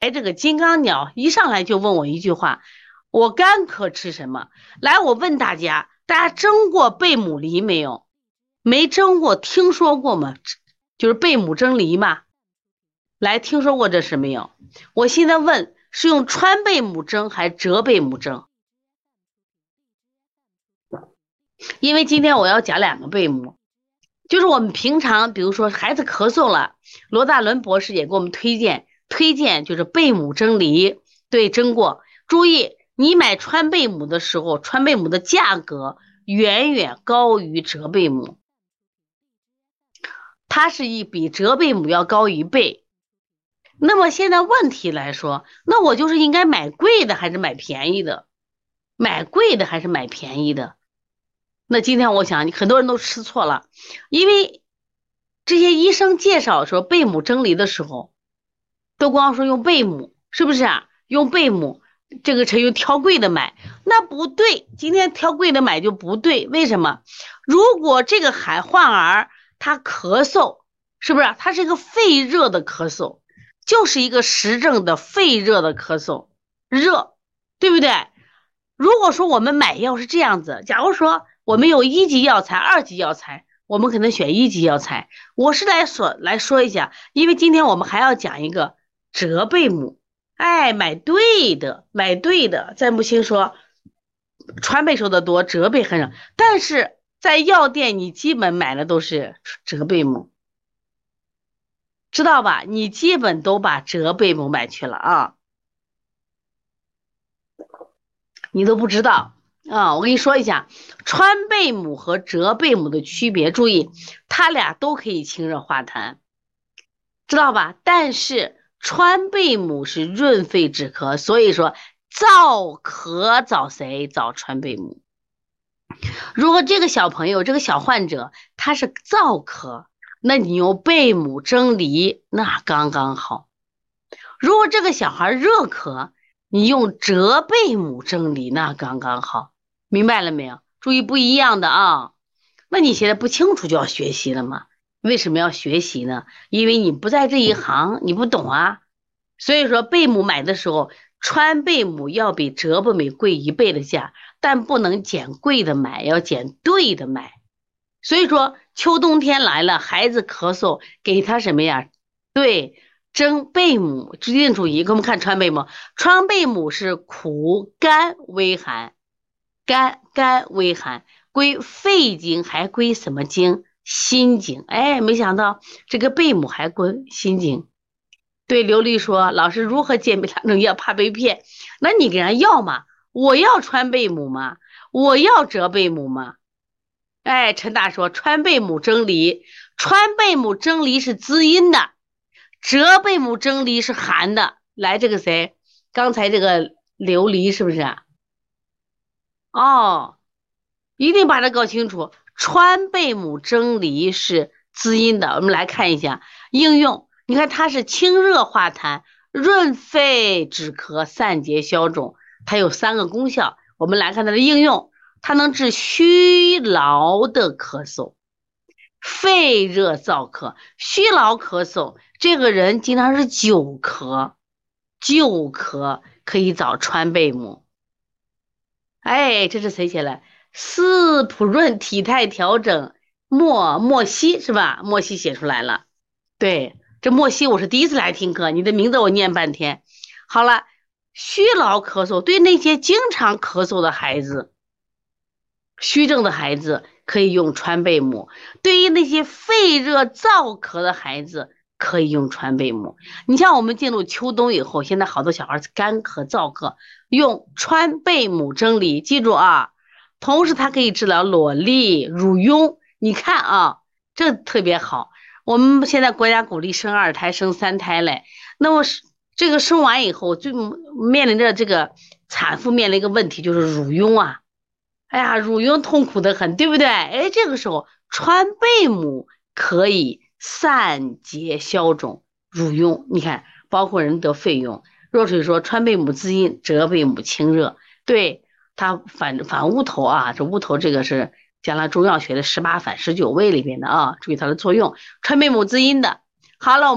哎，这个金刚鸟一上来就问我一句话：我干咳吃什么？来，我问大家，大家蒸过贝母梨没有？没蒸过，听说过吗？就是贝母蒸梨嘛。来，听说过这事没有？我现在问，是用川贝母蒸还是浙贝母蒸？因为今天我要讲两个贝母，就是我们平常，比如说孩子咳嗽了，罗大伦博士也给我们推荐。推荐就是贝母蒸梨，对，蒸过。注意，你买川贝母的时候，川贝母的价格远远高于浙贝母，它是一比浙贝母要高一倍。那么现在问题来说，那我就是应该买贵的还是买便宜的？买贵的还是买便宜的？那今天我想，你很多人都吃错了，因为这些医生介绍说贝母蒸梨的时候。都光说用贝母，是不是啊？用贝母，这个车又挑贵的买，那不对。今天挑贵的买就不对，为什么？如果这个孩患儿他咳嗽，是不是？他是一个肺热的咳嗽，就是一个实证的肺热的咳嗽，热，对不对？如果说我们买药是这样子，假如说我们有一级药材、二级药材。我们可能选一级药材。我是来说来说一下，因为今天我们还要讲一个。折贝母，哎，买对的，买对的。在木星说，川贝收的多，折贝很少。但是在药店，你基本买的都是折贝母，知道吧？你基本都把折贝母买去了啊，你都不知道啊。我跟你说一下，川贝母和折贝母的区别，注意，它俩都可以清热化痰，知道吧？但是。川贝母是润肺止咳，所以说燥咳找谁？找川贝母。如果这个小朋友、这个小患者他是燥咳，那你用贝母蒸梨那刚刚好。如果这个小孩热咳，你用浙贝母蒸梨那刚刚好。明白了没有？注意不一样的啊。那你现在不清楚就要学习了吗？为什么要学习呢？因为你不在这一行，你不懂啊。所以说，贝母买的时候，川贝母要比浙贝母贵一倍的价，但不能捡贵的买，要捡对的买。所以说，秋冬天来了，孩子咳嗽，给他什么呀？对，蒸贝母，一定注意。给我们看川贝母，川贝母是苦甘微寒，甘甘微寒，归肺经，还归什么经？心经，哎，没想到这个贝母还归心经。对琉璃说：“老师如何鉴别两种药？怕被骗？那你给人要嘛？我要川贝母吗？我要浙贝母吗？”哎，陈大说：“川贝母蒸梨，川贝母蒸梨是滋阴的，浙贝母蒸梨是寒的。”来，这个谁？刚才这个琉璃是不是？哦，一定把它搞清楚。川贝母蒸梨是滋阴的，我们来看一下应用。你看它是清热化痰、润肺止咳、散结消肿，它有三个功效。我们来看它的应用，它能治虚劳的咳嗽、肺热燥咳、虚劳咳嗽。这个人经常是久咳，久咳可以找川贝母。哎，这是谁写的？斯普润体态调整，莫莫西是吧？莫西写出来了。对，这莫西我是第一次来听课，你的名字我念半天。好了，虚劳咳嗽，对那些经常咳嗽的孩子，虚症的孩子可以用川贝母；对于那些肺热燥咳的孩子，可以用川贝母。你像我们进入秋冬以后，现在好多小孩干咳燥咳，用川贝母蒸梨，记住啊。同时，它可以治疗裸痢、乳痈。你看啊，这特别好。我们现在国家鼓励生二胎、生三胎嘞。那么这个生完以后，最面临着这个产妇面临一个问题，就是乳痈啊。哎呀，乳痈痛苦的很，对不对？哎，这个时候川贝母可以散结消肿乳痈。你看，包括人得肺痈，若水说川贝母滋阴，浙贝母清热，对。它反反乌头啊，这乌头这个是将来中药学的十八反十九味里面的啊，注意它的作用，川贝母滋阴的。好了。